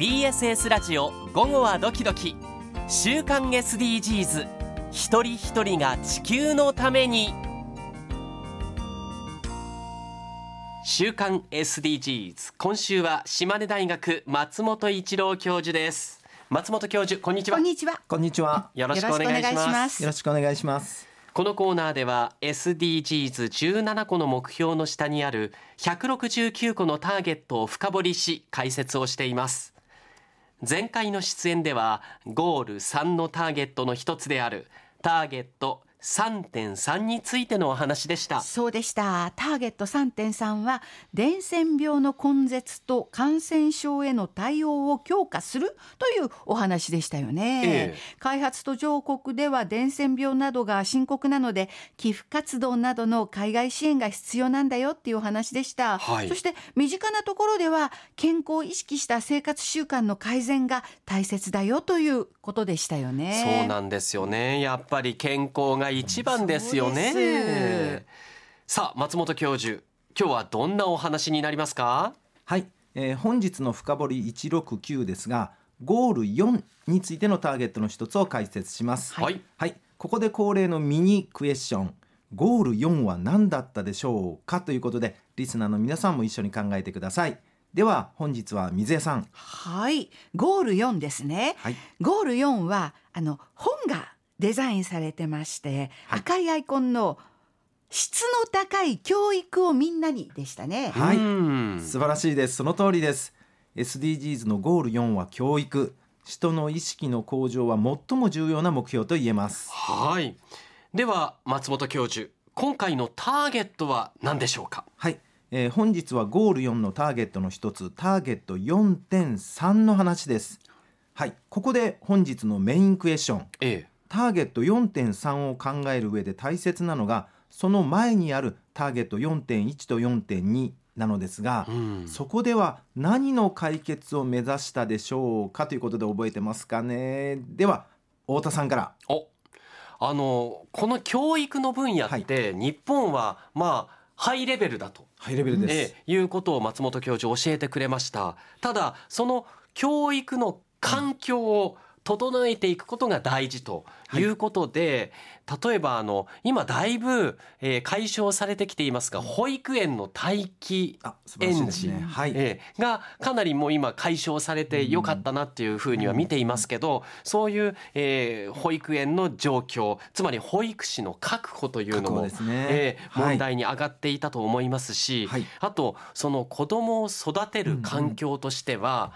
BSS ラジオ午後はドキドキ。週刊 SDGs 一人一人が地球のために。週刊 SDGs 今週は島根大学松本一郎教授です。松本教授こんにちは。こんにちは。こんにちは。よろしくお願いします。よろしくお願いします。このコーナーでは SDGs17 個の目標の下にある169個のターゲットを深掘りし解説をしています前回の出演ではゴール3のターゲットの一つであるターゲット3.3についてのお話でしたそうでした。ターゲット3.3は伝染病の根絶と感染症への対応を強化するというお話でしたよね。ええ開発途上国では伝染病などが深刻なので寄付活動などの海外支援が必要なんだよっていうお話でした。はいそして身近なところでは健康を意識した生活習慣の改善が大切だよということでしたよね。そうなんですよねやっぱり健康が一番ですよねさあ松本教授今日はどんなお話になりますか？はい、えー本日の深掘り169ですが、ゴール4についてのターゲットの一つを解説します。はいはい、ここで恒例のミニクエスチョン。ゴール4は何だったでしょうかということで、リスナーの皆さんも一緒に考えてください。では本日は水江さん。はい、ゴール4ですね。はい、ゴール4はあの本がデザインされてまして、はい赤いアイコンの質の高い教育をみんなにでしたね。はいうん素晴らしいです。その通りです。SDGs のゴール4は教育。人の意識の向上は最も重要な目標と言えます。はい。では松本教授、今回のターゲットは何でしょうか？はい、えー本日はゴール4のターゲットの一つターゲット4.3の話ですはいここで本日のメインクエスチョンえターゲット4.3を考える上で大切なのがその前にあるターゲット4.1と4.2なのですが、え。うん。そこでは何の解決を目指したでしょうか？ということで覚えてますかね？では太田さんからお、あのこの教育の分野って、日本はまあハイレベルだと。ハイレベルです、ええいうことを松本教授教えてくれましたただその教育の環境を整えていくことが大事ということで、例えばあの今だいぶ、えー解消されてきていますが保育園の待機園児はい、ええがかなりもう今解消されてよかったなっていうふうには見ていますけど、そういう、えー保育園の状況つまり保育士の確保というのも、ね。えーはい。問題に上がっていたと思いますし、はい。あとその子供を育てる環境としては、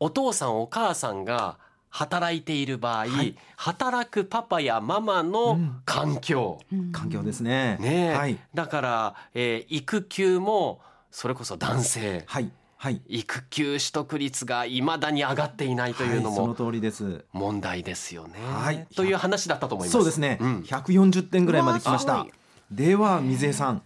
お父さんお母さんが働いている場合、はい。働くパパやママの環境、うん。環境ですね。ねえ。はい。だから、えー育休もそれこそ男性。はい。はい。育休取得率がいまだに上がっていないというのはい、そのも通りです。問題ですよね。はい。という話だったと思います。そうですね、うん。140点ぐらいまで来ました。では水江さん。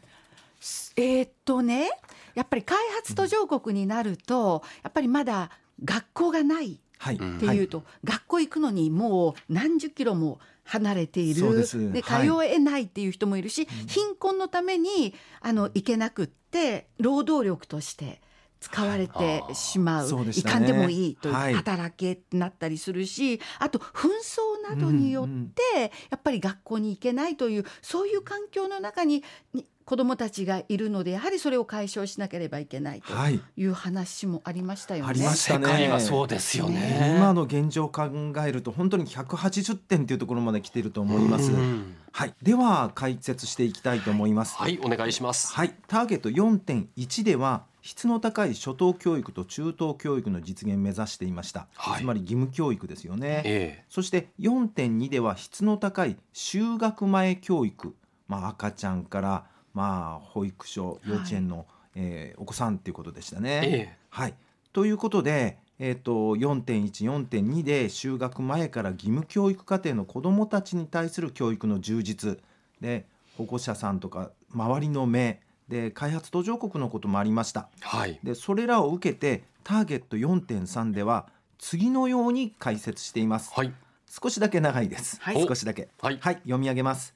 えーっとねやっぱり開発途上国になるとやっぱりまだ学校がないはい、うん。っていうと、学校行くのにもう何十キロも離れている。で通えないっていう人もいるし、貧困のためにあの行けなくって労働力として使われてしまう,、そうでしたね。いかんでもいいという、はい。働けってなったりするしあと紛争などによって、やっぱり学校に行けないというそういう環境の中にに子どもたちがいるのでやはりそれを解消しなければいけないとはい。いう話もありましたよね。ありました世ね界はそうですよね。今の現状を考えると本当に180点というところまで来ていると思います、うん。はい。では解説していきたいと思います。はい、お願いします。はい、ターゲット4.1では質の高い初等教育と中等教育の実現を目指していました、はい。つまり義務教育ですよね、えそして4.2では質の高い就学前教育、まあ、赤ちゃんから、まあ、保育所幼稚園の、えーお子さんということでしたね。ええはい、ということで、えー、と4.14.2で就学前から義務教育課程の子どもたちに対する教育の充実で保護者さんとか周りの目で開発途上国のこともありました。はい。でそれらを受けてターゲット4.3では次のように解説しています。はい。少しだけ長いです。はい少しだけ。はい読み上げます。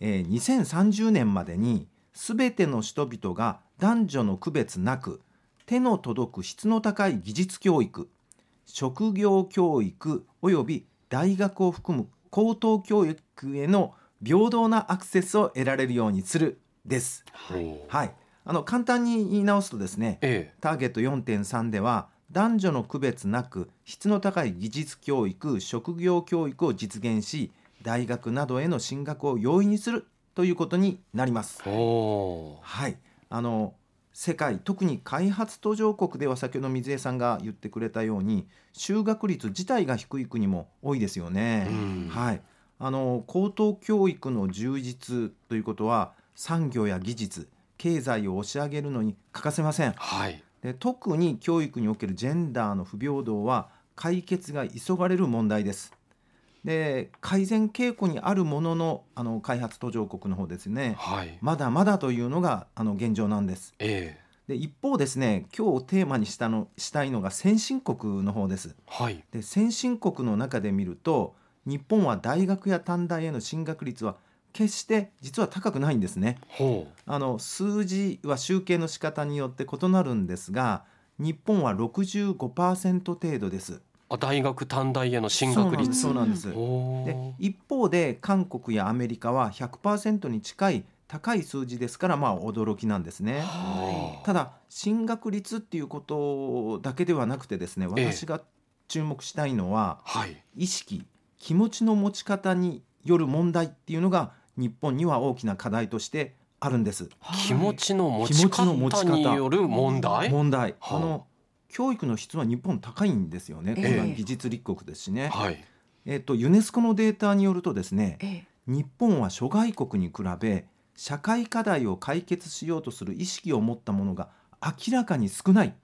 えー2030年までにすべての人々が男女の区別なく手の届く質の高い技術教育職業教育及び大学を含む高等教育への平等なアクセスを得られるようにするです。はい。はい、あの簡単に言い直すとですねえターゲット4.3では男女の区別なく質の高い技術教育職業教育を実現し大学などへの進学を容易にするということになります。はい、あの世界特に開発途上国では先ほど水江さんが言ってくれたように就学率自体が低い国も多いですよね。うんはい、あの高等教育の充実ということは産業や技術経済を押し上げるのに欠かせません。はいで特に教育におけるジェンダーの不平等は解決が急がれる問題です。で改善傾向にあるもののあの開発途上国の方ですねはいまだまだというのがあの現状なんです。ええで一方ですね今日テーマにしたのしたいのが先進国の方です。はいで先進国の中で見ると日本は大学や短大への進学率は決して実は高くないんですね。あの数字は集計の仕方によって異なるんですが日本は65%程度です。あ大学短大への進学率。そうなんです。で一方で韓国やアメリカは100%に近い高い数字ですからまあ驚きなんですね。はただ進学率っていうことだけではなくてですねええ。私が注目したいのははい。意識気持ちの持ち方による問題っていうのが日本には大きな課題としてあるんです。気持ちの持ち気持ちの持ち方方による問題問題、はああの教育の質は日本高いんですよね。ええこれは技術立国ですしね。はいえっとユネスコのデータによるとですね、ええ日本は諸外国に比べ社会課題を解決しようとする意識を持ったものが明らかに少ない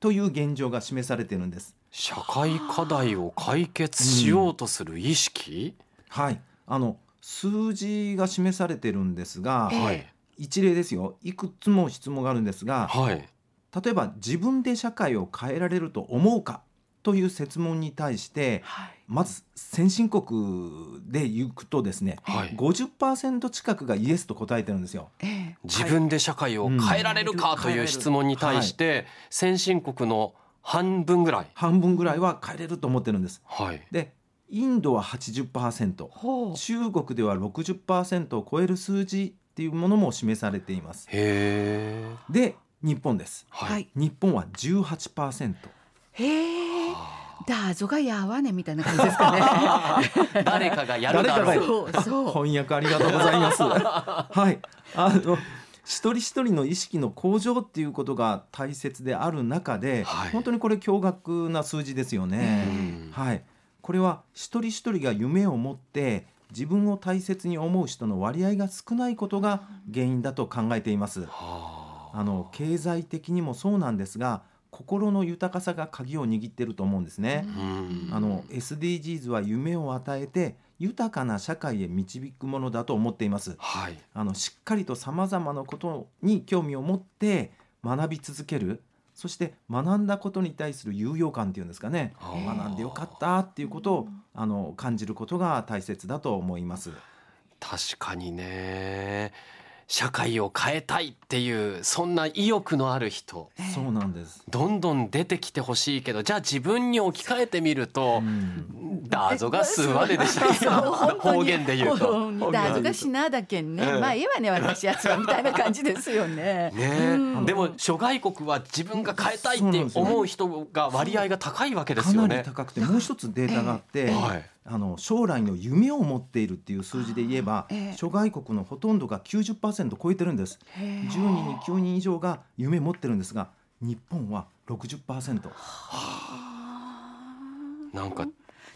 という現状が示されているんです。社会課題を解決しようとする意識、はい、あの数字が示されてるんですが、ええはい一例ですよ。いくつも質問があるんですが、はい例えば自分で社会を変えられると思うかという設問に対してはい。まず先進国で言くとですね、はい。50%近くがイエスと答えてるんですよ。ええ。自分で社会を変えられるかという質問に対して先進国の半分ぐらい。半分ぐらいは変えれると思ってるんです。はい。でインドは80%ほう。中国では60%を超える数字っていうものも示されています。へえで日本です。ははい。い日本は18%。へえ。ダーゾがやわねみたいな感じですかね。誰かがやるだろうそう。翻訳ありがとうございます。はい、あの一人一人の意識の向上っていうことが大切である中で、はい。本当にこれ驚愕な数字ですよね。うん。はい、これは一人一人が夢を持って自分を大切に思う人の割合が少ないことが原因だと考えています。はああの経済的にもそうなんですが、心の豊かさが鍵を握っていると思うんですね。うんあの SDGs は夢を与えて豊かな社会へ導くものだと思っています。はいあのしっかりとさまざまなことに興味を持って学び続けるそして学んだことに対する有用感っていうんですかね学んでよかったっていうことをあの感じることが大切だと思います。確かにね社会を変えたいっていうそんな意欲のある人。ええ。そうなんです。どんどん出てきてほしいけどじゃあ自分に置き換えてみるとうんダーゾが数割れでした。方言で言うと。ダーゾがしなだけんね、ええ。まあいいわね私やつはみたいな感じですよね。ねでも諸外国は自分が変えたいって思う人が割合が高いわけでかなりすよね。高くてもう一つデータがあって、はい。あの将来の夢を持っているっていう数字で言えば、ええ。諸外国のほとんどが90%超えてるんです。へえ。10人に9人以上が夢持ってるんですが日本は60%なんか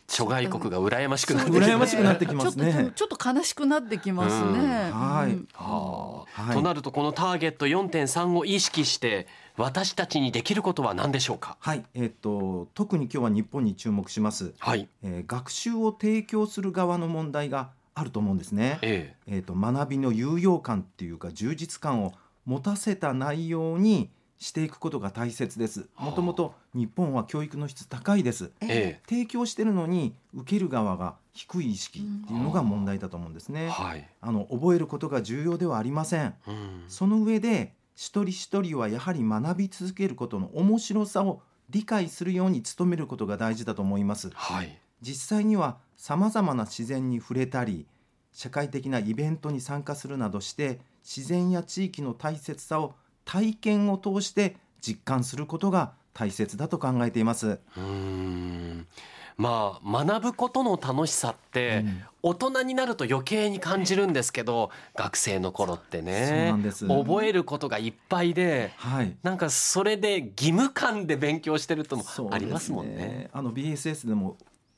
諸外国が羨ましくなってそう羨ましくなってきますね。ちょっとちょっと悲しくなってきますね。うん。はい。うん。はあはい。となるとこのターゲット4.3を意識して私たちにできることは何でしょうか？はい、えっ、と特に今日は日本に注目します、はい。えー学習を提供する側の問題があると思うんですね。ええ。ー、と学びの有用感っていうか充実感を持たせた内容にしていくことが大切です。もともと日本は教育の質高いです。ええ提供してるのに受ける側が低い意識っていうのが問題だと思うんですえね。はいあの覚えることが重要ではありません。うんその上で一人一人はやはり学び続けることの面白さを理解するように努めることが大事だと思いますはい実際にはさまざまな自然に触れたり社会的なイベントに参加するなどして自然や地域の大切さを体験を通して実感することが大切だと考えています。うーんまあ学ぶことの楽しさって、うん大人になると余計に感じるんですけど学生の頃ってそうねなんです覚えることがいっぱいではい。なんかそれで義務感で勉強してるともありますもんですね。あの BSS でも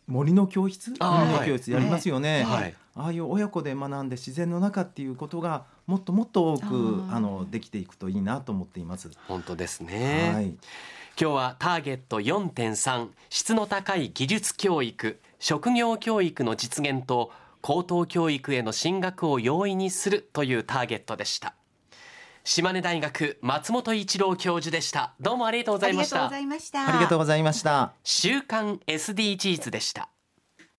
森の教室？森の教室やりますよね。はいああいう親子で学んで自然の中っていうことがもっともっと多くあのできていくといいなと思っています。本当ですね、はい。今日はターゲット4.3質の高い技術教育職業教育の実現と高等教育への進学を容易にするというターゲットでした島根大学松本一郎教授でした。どうもありがとうございました。ありがとうございました。ありがとうございました。週刊 SDGs でした